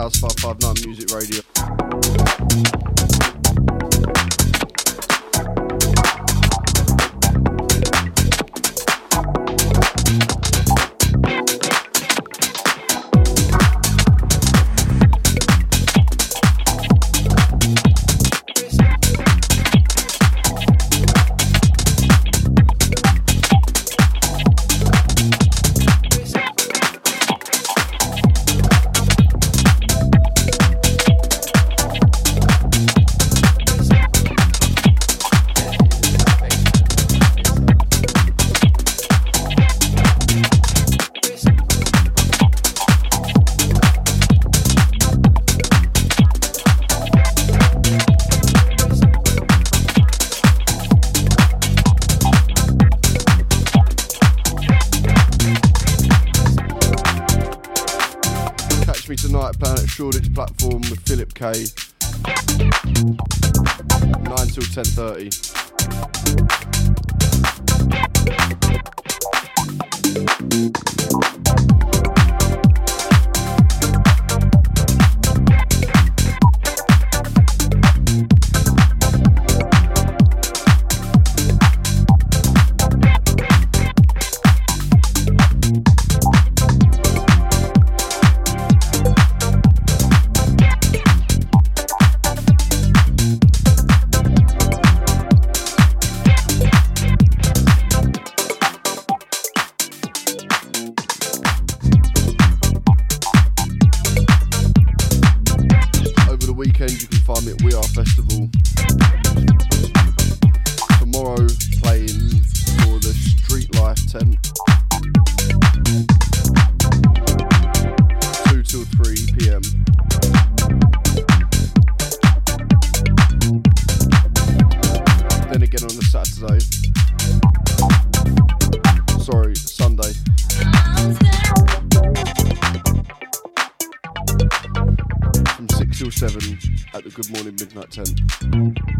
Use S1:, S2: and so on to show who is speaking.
S1: House 559 Saturday. Sorry, Sunday. From 6 till 7 at the Good Morning Midnight Tent.